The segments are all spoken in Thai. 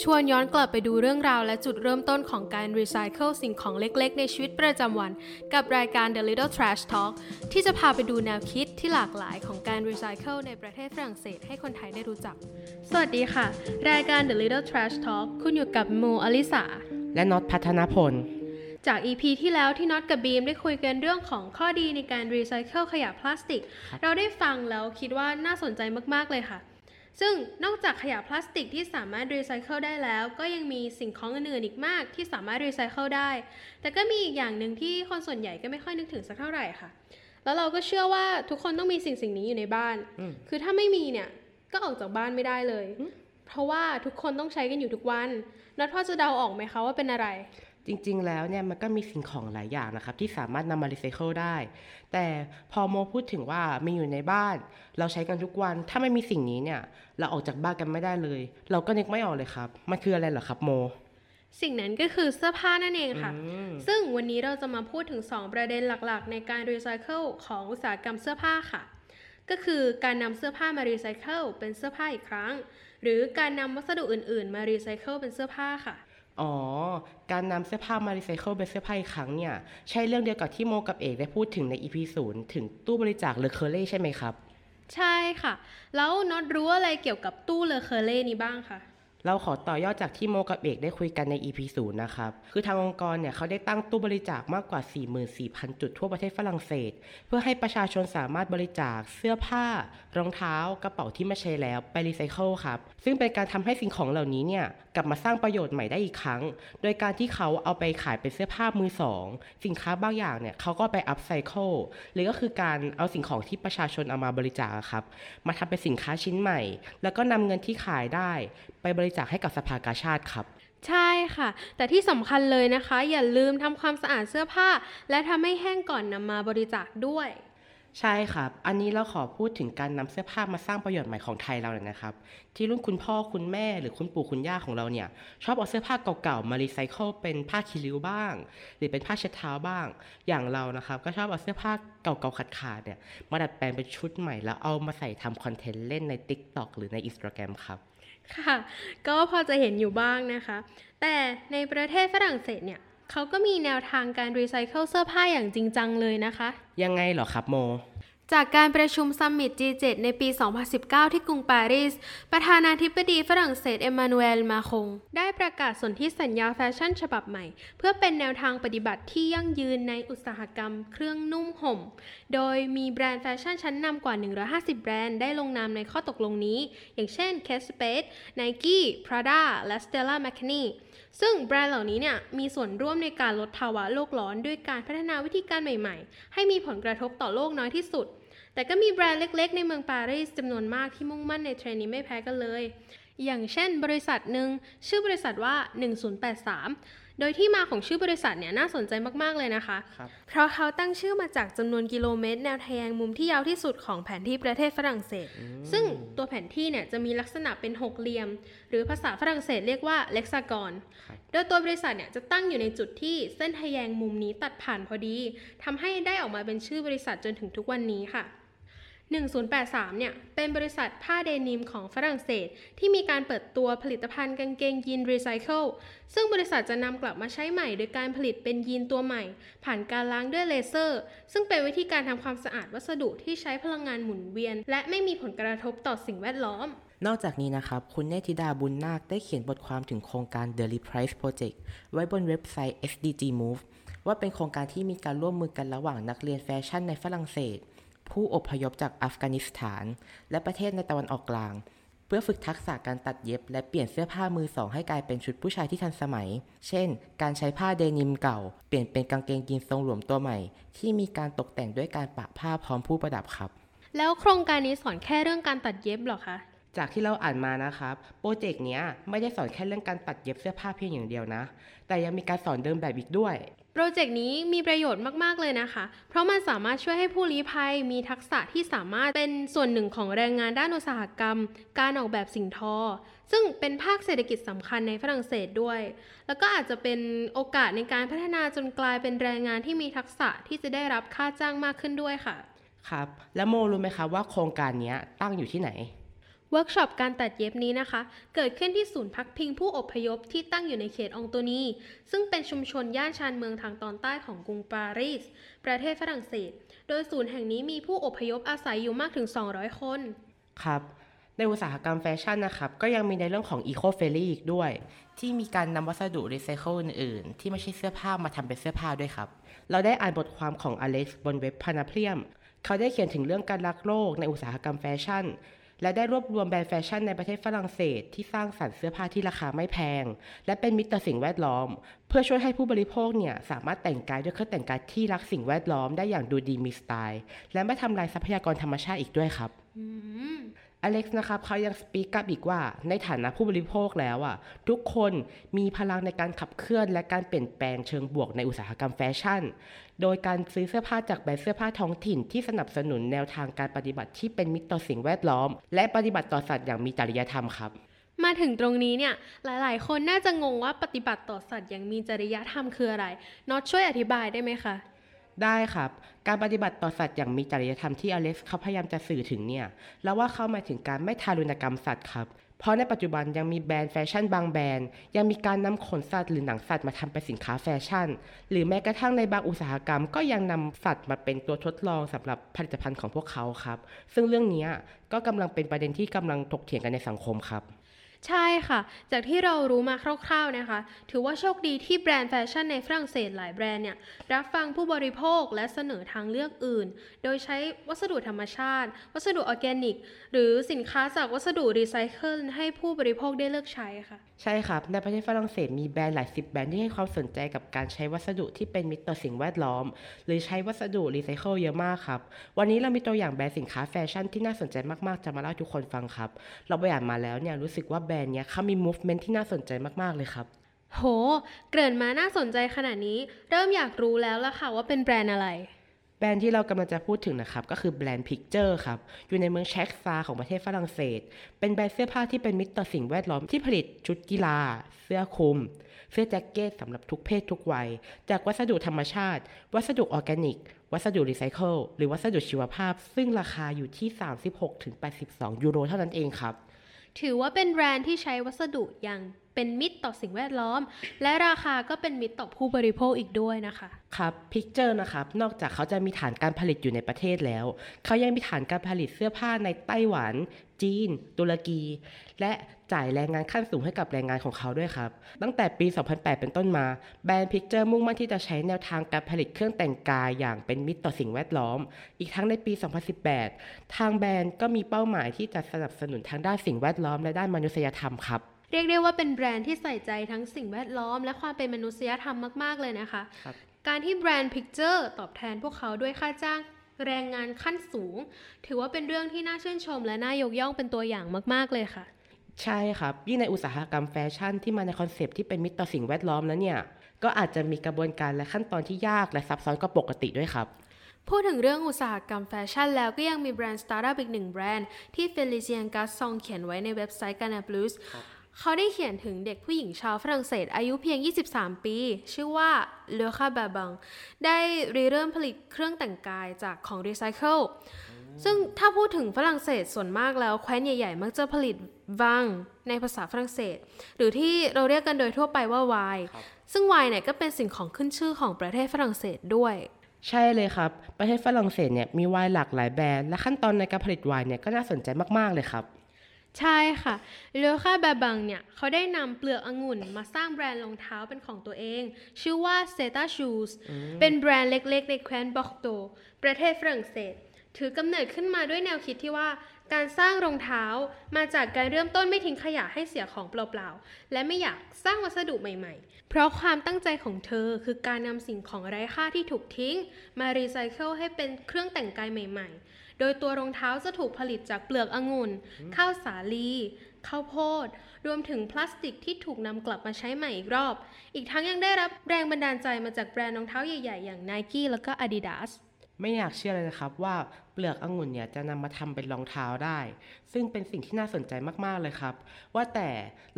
ชวนย้อนกลับไปดูเรื่องราวและจุดเริ่มต้นของการรีไซเคิลสิ่งของเล็กๆ ในชีวิตประจำวัน กับรายการ The Little Trash Talk ที่จะพาไปดูแนวคิดที่หลากหลายของการรีไซเคิลในประเทศฝรั่งเศสให้คนไทยได้รู้จัก สวัสดีค่ะ รายการ The Little Trash Talk คุณอยู่กับโมอลิสาและน็อตพัฒนพล จาก EP ที่แล้วที่น็อตกับบีมได้คุยกันเรื่องของข้อดีในการรีไซเคิลขยะพลาสติก เราได้ฟังแล้วคิดว่าน่าสนใจมากๆเลยค่ะ ซึ่งนอกจากขยะพลาสติกที่สามารถรีไซเคิลได้แล้ว ก็ยังมีสิ่งของอื่นๆอีกมากที่สามารถรีไซเคิลได้ แต่ก็มีอีกอย่างหนึ่งที่คนส่วนใหญ่ก็ไม่ค่อยนึกถึงสักเท่าไหร่ค่ะ แล้วเราก็เชื่อว่าทุกคนต้องมีสิ่งสิ่งนี้อยู่ในบ้านอืมคือถ้าไม่มีเนี่ยก็ออกจากบ้านไม่ได้เลย เพราะว่าทุกคนต้องใช้กันอยู่ทุกวันน็อตพอจะเดาออกไหมคะว่าเป็นอะไร จริงๆ แล้วเนี่ยมันก็มีสิ่งของหลายอย่างนะครับ ที่สามารถนำมารีไซเคิลได้ แต่พอโมพูดถึงว่ามีอยู่ในบ้าน เราใช้กันทุกวันถ้าไม่มีสิ่งนี้เนี่ย เราออกจากบ้านกันไม่ได้เลย เราก็นึกไม่ออกเลยครับ มันคืออะไรเหรอครับโม สิ่งนั้นก็คือเสื้อผ้านั่นเองค่ะอืมซึ่งวันนี้เราจะมาพูดถึง 2 ประเด็นหลักๆ ในการรีไซเคิลของอุตสาหกรรมเสื้อผ้าค่ะ ก็คือการนำเสื้อผ้ามารีไซเคิลเป็นเสื้อผ้าอีกครั้ง หรือการนำวัสดุอื่น ๆ มารีไซเคิลเป็นเสื้อผ้าค่ะ อ๋อ การนำเสื้อผ้ามารีไซเคิลเป็นเสื้อผ้าอีกครั้งเนี่ย ใช่เรื่องเดียวกับที่โมกับเอกได้พูดถึงใน EP ศูนย์ถึงตู้บริจาคเลอเคอเล่ใช่ไหมครับ ใช่ค่ะ แล้วน็อตรู้อะไรเกี่ยวกับตู้เลอเคอเล่นี้บ้างคะเราขอต่อยอดจากที่โมกับเอกได้คุยกันใน EP ศูนย์นะครับ คือทางองค์กรเนี่ยเขาได้ตั้งตู้บริจาคมากกว่า 44,000 จุดทั่วประเทศฝรั่งเศส เพื่อให้ประชาชนสามารถบริจาคเสื้อผ้า รองเท้ากระเป๋าที่ไม่ใช้แล้วไปรีไซเคิลครับ ซึ่งเป็นการทำให้สิ่งของเหล่านี้เนี่ยกลับมาสร้างประโยชน์ใหม่ได้อีกครั้ง โดยการที่เขาเอาไปขายเป็นเสื้อผ้ามือสองสินค้าบางอย่างเนี่ยเขาก็ไปอัพไซเคิลหรือก็คือการเอาสิ่งของที่ประชาชนเอามาบริจาคครับมาทำเป็นสินค้าชิ้นใหม่ แล้วก็นำเงินที่ขายได้ ไปบริจาคให้กับสภากาชาติครับใช่ค่ะ แต่ที่สำคัญเลยนะคะ อย่าลืมทำความสะอาดเสื้อผ้า และทำให้แห้งก่อนนำมาบริจาคด้วย ใช่ครับ อันนี้เราขอพูดถึงการนำเสื้อผ้ามาสร้างประโยชน์ใหม่ของไทยเราเลยนะครับ ที่รุ่นคุณพ่อคุณแม่หรือคุณปู่คุณย่าของเราเนี่ย ชอบเอาเสื้อผ้าเก่าๆมารีไซเคิลเป็นผ้าขี้ริ้วบ้าง หรือเป็นผ้าเช็ดเท้าบ้าง อย่างเรานะครับ ก็ชอบเอาเสื้อผ้าเก่าๆขาดๆเนี่ยมาดัดแปลงเป็นชุดใหม่แล้วเอามาใส่ทำคอนเทนต์เล่นใน TikTok หรือใน Instagram ครับค่ะ ก็พอจะเห็นอยู่บ้างนะคะ แต่ในประเทศฝรั่งเศสเนี่ย เขาก็มีแนวทางการรีไซเคิลเสื้อผ้าอย่างจริงจังเลยนะคะ ยังไงเหรอครับโม จากการประชุมซัมมิต G7 ในปี 2019 ที่กรุงปารีส ประธานาธิบดีฝรั่งเศสเอมมานูเอลมาครง ได้ประกาศสนธิสัญญาแฟชั่นฉบับใหม่ เพื่อเป็นแนวทางปฏิบัติที่ยั่งยืนในอุตสาหกรรมเครื่องนุ่มห่ม โดยมีแบรนด์แฟชั่นชั้นนำกว่า 150 แบรนด์ได้ลงนามในข้อตกลงนี้ อย่างเช่น Kate Spade Nike Prada และ Stella McCartney ซึ่งแบรนด์เหล่านี้เนี่ยมีส่วนร่วมในการลดภาวะโลกร้อน ด้วยการพัฒนาวิธีการใหม่ ๆ ให้มีผลกระทบต่อโลกน้อยที่สุด แต่ก็มีแบรนด์เล็กๆ ในเมืองปารีสจำนวนมากที่มุ่งมั่นในเทรนด์นี้ไม่แพ้กันเลย อย่างเช่นบริษัทหนึ่งชื่อบริษัทว่า 1083 โดยที่มาของชื่อบริษัทเนี่ยน่าสนใจมากๆเลยนะคะครับเพราะเขาตั้งชื่อมาจากจำนวนกิโลเมตร แนวทะแยงมุมที่ยาวที่สุดของแผนที่ประเทศฝรั่งเศส ซึ่งตัวแผนที่เนี่ยจะมีลักษณะเป็นหกเหลี่ยม หรือภาษาฝรั่งเศสเรียกว่าเล็กซากอนครับโดยตัวบริษัทเนี่ยจะตั้งอยู่ในจุดที่เส้นทะแยงมุมนี้ตัดผ่านพอดีทำให้ได้ออกมาเป็นชื่อบริษัทจนถึงทุกวันนี้ค่ะ 1083 เนี่ย เป็นบริษัทผ้าเดนิมของฝรั่งเศส ที่มีการเปิดตัวผลิตภัณฑ์กางเกงยีนรีไซเคิล ซึ่งบริษัทจะนำกลับมาใช้ใหม่ โดยการผลิตเป็นยีนตัวใหม่ ผ่านการล้างด้วยเลเซอร์ ซึ่งเป็นวิธีการทำความสะอาดวัสดุที่ใช้พลังงานหมุนเวียน และไม่มีผลกระทบต่อสิ่งแวดล้อมนอกจากนี้นะครับ คุณเนธิดาบุญนาคได้เขียนบทความถึงโครงการ The Reprise Project ไว้บนเว็บไซต์ SDG Move ว่าเป็นโครงการที่มีการร่วมมือกันระหว่างนักเรียนแฟชั่นในฝรั่งเศส ผู้อพยพจากอัฟกานิสถาน และประเทศในตะวันออกกลาง เพื่อฝึกทักษะการตัดเย็บ และเปลี่ยนเสื้อผ้ามือสองให้กลายเป็นชุดผู้ชายที่ทันสมัย เช่น การใช้ผ้าเดนิมเก่า เปลี่ยนเป็นกางเกงยีนทรงหลวมตัวใหม่ ที่มีการตกแต่งด้วยการปะผ้าพร้อมผู้ประดับครับ แล้วโครงการนี้สอนแค่เรื่องการตัดเย็บเหรอคะจากที่เราอ่านมานะครับ โปรเจกต์เนี้ยไม่ได้สอนแค่เรื่องการตัดเย็บเสื้อผ้าเพียงอย่างเดียวนะ แต่ยังมีการสอนเดินแบบอีกด้วย โปรเจกต์นี้มีประโยชน์มาก ๆ เลยนะคะ เพราะมันสามารถช่วยให้ผู้ลี้ภัยมีทักษะที่สามารถเป็นส่วนหนึ่งของแรงงานด้านอุตสาหกรรม การออกแบบสิ่งทอ ซึ่งเป็นภาคเศรษฐกิจสำคัญในฝรั่งเศสด้วย แล้วก็อาจจะเป็นโอกาสในการพัฒนาจนกลายเป็นแรงงานที่มีทักษะที่จะได้รับค่าจ้างมากขึ้นด้วยค่ะ ครับ แล้วโมรู้ไหมครับว่าโครงการนี้ตั้งอยู่ที่ไหน เวิร์กช็อปการตัดเย็บนี้นะคะ เกิดขึ้นที่ศูนย์พักพิงผู้อพยพที่ตั้งอยู่ในเขตองโตนี ซึ่งเป็นชุมชนย่านชานเมืองทางตอนใต้ของกรุงปารีส ประเทศฝรั่งเศส โดยศูนย์แห่งนี้มีผู้อพยพอาศัยอยู่มากถึง 200 คน ครับในอุตสาหกรรมแฟชั่นนะครับ ก็ยังมีในเรื่องของ Eco f r i e n d l y อีกด้วย ที่มีการนำวัสดุรีไซเคิลอื่น ๆ ที่ไม่ใช่เสื้อผ้ามาทำเป็นเสื้อผ้าด้วยครับ เราได้อ่านบทความของอเล็กซ์บนเว็บ Panaprium เขาได้เขียนถึงเรื่องการรักโลกในอุตสาหกรรมแฟชั่น และได้รวบรวมแบรนด์แฟชั่นในประเทศฝรั่งเศส ที่สร้างสรรค์เสื้อผ้าที่ราคาไม่แพง และเป็นมิตรต่อสิ่งแวดล้อม เพื่อช่วยให้ผู้บริโภคเนี่ยสามารถแต่งกายด้วยเครื่องแต่งกายที่รักสิ่งแวดล้อมได้อย่างดูดีมีสไตล์ และไม่ทำลายทรัพยากรธรรมชาติอีกด้วยครับ อเล็กซ์นะครับเขายัง speak up อีกว่า ในฐานะผู้บริโภคแล้วอะทุกคนมีพลังในการขับเคลื่อน และการเปลี่ยนแปลงเชิงบวกในอุตสาหกรรมแฟชั่น โดยการซื้อเสื้อผ้าจากแบรนด์เสื้อผ้าท้องถิ่นที่สนับสนุนแนวทางการปฏิบัติที่เป็นมิตรต่อสิ่งแวดล้อม และปฏิบัติต่อสัตว์อย่างมีจริยธรรมครับมาถึงตรงนี้เนี่ยหลาย ๆ คนน่าจะงงว่าปฏิบัติต่อสัตว์อย่างมีจริยธรรมคืออะไรน็อตช่วยอธิบายได้ไหมคะ ได้ครับ การปฏิบัติต่อสัตว์อย่างมีจริยธรรมที่อเล็กซ์เขาพยายามจะสื่อถึงเนี่ยแล้วว่าเข้ามาถึงการไม่ทารุณกรรมสัตว์ครับ เพราะในปัจจุบันยังมีแบรนด์แฟชั่นบางแบรนด์ ยังมีการนำขนสัตว์หรือหนังสัตว์มาทำเป็นสินค้าแฟชั่น หรือแม้กระทั่งในบางอุตสาหกรรม ก็ยังนำสัตว์มาเป็นตัวทดลองสำหรับผลิตภัณฑ์ของพวกเขาครับ ซึ่งเรื่องนี้ก็กำลังเป็นประเด็นที่กำลังถกเถียงกันในสังคมครับ ใช่ค่ะ จากที่เรารู้มาคร่าวๆนะคะ ถือว่าโชคดีที่แบรนด์แฟชั่นในฝรั่งเศสหลายแบรนด์เนี่ย รับฟังผู้บริโภคและเสนอทางเลือกอื่น โดยใช้วัสดุธรรมชาติ วัสดุออร์แกนิก หรือสินค้าจากวัสดุรีไซเคิลให้ผู้บริโภคได้เลือกใช้ค่ะ ใช่ครับ ในประเทศฝรั่งเศสมีแบรนด์หลายสิบแบรนด์ที่ให้ความสนใจกับการใช้วัสดุที่เป็นมิตรต่อสิ่งแวดล้อม หรือใช้วัสดุรีไซเคิลเยอะมากครับ วันนี้เรามีตัวอย่างแบรนด์สินค้าแฟชั่นที่น่าสนใจมากๆจะมาเล่าทุกคนฟังครับ เราไปอ่านมาแล้วเนี่ยรู้สึกว่าแบรนด์เนี้ยเขามี movement ที่น่าสนใจมากๆเลยครับ โห เกริ่นมาน่าสนใจขนาดนี้ เริ่มอยากรู้แล้วล่ะค่ะว่าเป็นแบรนด์อะไร แบรนด์ที่เรากำลังจะพูดถึงนะครับ ก็คือแบรนด์ Picture ครับ อยู่ในเมืองเช็กซาของประเทศฝรั่งเศส เป็นแบรนด์เสื้อผ้าที่เป็นมิตรต่อสิ่งแวดล้อมที่ผลิตชุดกีฬา เสื้อคลุม เสื้อแจ็คเก็ตสำหรับทุกเพศทุกวัย จากวัสดุธรรมชาติ วัสดุออร์แกนิกวัสดุรีไซเคิลหรือวัสดุชีวภาพ ซึ่งราคาอยู่ที่ 36-82 ยูโรเท่านั้นเองครับ ถือว่าเป็นแบรนด์ที่ใช้วัสดุอย่าง เป็นมิตรต่อสิ่งแวดล้อม และราคาก็เป็นมิตรต่อผู้บริโภคอีกด้วยนะคะครับ Picture นะครับนอกจากเขาจะมีฐานการผลิตอยู่ในประเทศแล้ว เขายังมีฐานการผลิตเสื้อผ้าในไต้หวัน จีน ตุรกี และจ่ายแรงงานขั้นสูงให้กับแรงงานของเขาด้วยครับ ตั้งแต่ปี 2008 เป็นต้นมา แบรนด์ Picture มุ่งมั่นที่จะใช้แนวทางการผลิตเครื่องแต่งกายอย่างเป็นมิตรต่อสิ่งแวดล้อม อีกทั้งในปี 2018 ทางแบรนด์ก็มีเป้าหมายที่จะสนับสนุนทางด้านสิ่งแวดล้อมและด้านมนุษยธรรมครับ เรียกได้ว่าเป็นแบรนด์ที่ใส่ใจทั้งสิ่งแวดล้อม และความเป็นมนุษยธรรมมาก ๆ เลยนะคะครับการที่แบรนด์ Picture ตอบแทนพวกเขาด้วยค่าจ้างแรงงานขั้นสูง ถือว่าเป็นเรื่องที่น่าชื่นชม และน่ายกย่องเป็นตัวอย่างมาก ๆ เลยค่ะ ใช่ครับยิ่งในอุตสาหกรรมแฟชั่นที่มาในคอนเซปต์ที่เป็นมิตรต่อสิ่งแวดล้อมแล้วเนี่ย ก็อาจจะมีกระบวนการและขั้นตอนที่ยากและซับซ้อนกว่าปกติด้วยครับพูดถึงเรื่องอุตสาหกรรมแฟชั่นแล้วก็ยังมีแบรนด์สตาร์ทอัพอีกหนึ่งแบรนด์ที่ Félicien Cassan เขียนไว้ในเว็บไซต์ g a n a Plus เขาได้เขียนถึงเด็กผู้หญิงชาวฝรั่งเศสอายุเพียง 23 ปี ชื่อว่า Laure Babin ได้ริเริ่มผลิตเครื่องแต่งกายจากของรีไซเคิลซึ่งถ้าพูดถึงฝรั่งเศสส่วนมากแล้วแคว้นใหญ่ๆ มักจะผลิตวังในภาษาฝรั่งเศส หรือที่เราเรียกกันโดยทั่วไปว่าไวน์ครับซึ่งไวน์เนี่ยก็เป็นสิ่งของขึ้นชื่อของประเทศฝรั่งเศสด้วย ใช่เลยครับ ประเทศฝรั่งเศสเนี่ยมีไวน์หลากหลายแบรนด์และขั้นตอนในการผลิตไวน์เนี่ยก็น่าสนใจมากๆเลยครับ ใช่ค่ะเลคาบาบังเนี่ยเขาได้นำเปลือกองุ่นมาสร้างแบรนด์รองเท้าเป็นของตัวเอง ชื่อว่า Zeta Shoes เป็นแบรนด์เล็กๆ ในแคว้นบอกโต ประเทศฝรั่งเศส ถือกำเนิดขึ้นมาด้วยแนวคิดที่ว่า การสร้างรองเท้ามาจากการเริ่มต้นไม่ทิ้งขยะให้เสียของเปล่าๆ และไม่อยากสร้างวัสดุใหม่ๆ เพราะความตั้งใจของเธอคือการนำสิ่งของไร้ค่าที่ถูกทิ้ง มารีไซเคิลให้เป็นเครื่องแต่งกายใหม่ ๆ โดยตัวรองเท้าจะถูกผลิตจากเปลือกองุ่น ข้าวสาลี ข้าวโพด รวมถึงพลาสติกที่ถูกนำกลับมาใช้ใหม่อีกรอบ อีกทั้งยังได้รับแรงบันดาลใจมาจากแบรนด์รองเท้าใหญ่ๆ อย่าง Nike แล้วก็ Adidas ไม่อยากเชื่อเลยนะครับว่าเปลือกองุ่นเนี่ยจะนำมาทำเป็นรองเท้าได้ ซึ่งเป็นสิ่งที่น่าสนใจมากๆเลยครับ ว่าแต่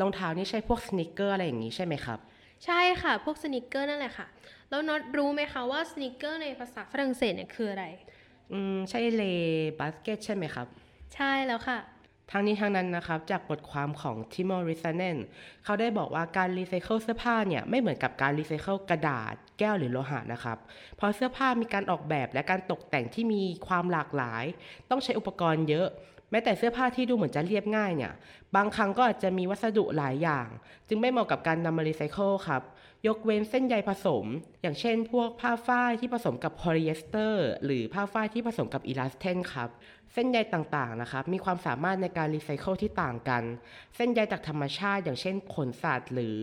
รองเท้านี่ใช่พวก sneaker อะไรอย่างนี้ใช่ไหมครับ ใช่ค่ะ พวก sneaker นั่นแหละค่ะ แล้วน็อตรู้ไหมคะว่า sneaker ในภาษาฝรั่งเศสเนี่ยคืออะไร อืมใช่ les baskets ใช่ไหมครับ ใช่แล้วค่ะทั้งนี้ทั้งนั้นนะครับ จากบทความของ Timo Rissanen เขาได้บอกว่าการรีไซเคิลเสื้อผ้าเนี่ย ไม่เหมือนกับการรีไซเคิลกระดาษ แก้วหรือโลหะนะครับ เพราะเสื้อผ้ามีการออกแบบและการตกแต่งที่มีความหลากหลาย ต้องใช้อุปกรณ์เยอะแม้แต่เสื้อผ้าที่ดูเหมือนจะเรียบง่ายเนี่ย บางครั้งก็อาจจะมีวัสดุหลายอย่าง จึงไม่เหมาะกับการนำมารีไซเคิลครับ ยกเว้นเส้นใยผสม อย่างเช่น พวกผ้าฝ้ายที่ผสมกับโพลีเอสเตอร์ หรือผ้าฝ้ายที่ผสมกับ elastane ครับ เส้นใยต่างๆนะครับมีความสามารถในการรีไซเคิลที่ต่างกัน เส้นใยจากธรรมชาติ อย่างเช่นขนสัตว์หรือ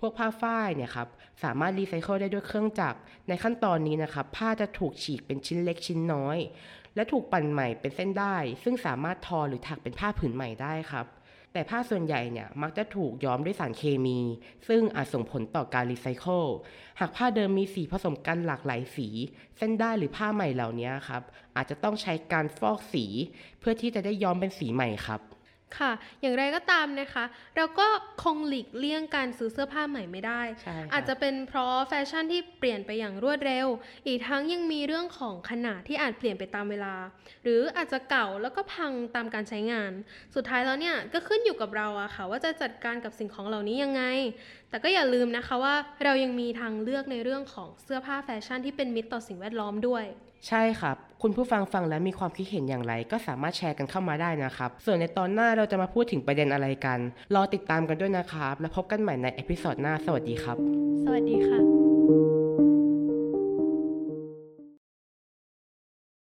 พวกผ้าฝ้ายเนี่ยครับสามารถรีไซเคิลได้ด้วยเครื่องจักร ในขั้นตอนนี้นะครับผ้าจะถูกฉีกเป็นชิ้นเล็กชิ้นน้อย และถูกปั่นใหม่เป็นเส้นได้ ซึ่งสามารถทอหรือถักเป็นผ้าผืนใหม่ได้ครับแต่ผ้าส่วนใหญ่เนี่ยมักจะถูกย้อมด้วยสารเคมี ซึ่งอาจส่งผลต่อการรีไซเคิลหากผ้าเดิมมีสีผสมกันหลากหลายสี เส้นได้หรือผ้าใหม่เหล่านี้ครับอาจจะต้องใช้การฟอกสี เพื่อที่จะได้ย้อมเป็นสีใหม่ครับ ค่ะ อย่างไรก็ตามนะคะ เราก็คงหลีกเลี่ยงการซื้อเสื้อผ้าใหม่ไม่ได้ใช่ครับอาจจะเป็นเพราะแฟชั่นที่เปลี่ยนไปอย่างรวดเร็ว อีกทั้งยังมีเรื่องของขนาดที่อาจเปลี่ยนไปตามเวลา หรืออาจจะเก่าแล้วก็พังตามการใช้งาน สุดท้ายแล้วเนี่ยก็ขึ้นอยู่กับเราอะค่ะ ว่าจะจัดการกับสิ่งของเหล่านี้ยังไงแต่ก็อย่าลืมนะคะว่าเรายังมีทางเลือกในเรื่องของเสื้อผ้าแฟชั่นที่เป็นมิตรต่อสิ่งแวดล้อมด้วย ใช่ครับ คุณผู้ฟังฟังแล้วมีความคิดเห็นอย่างไร ก็สามารถแชร์กันเข้ามาได้นะครับ ส่วนในตอนหน้าเราจะมาพูดถึงประเด็นอะไรกัน รอติดตามกันด้วยนะครับ แล้วพบกันใหม่ใน episode หน้า สวัสดีครับ สวัสดีค่ะ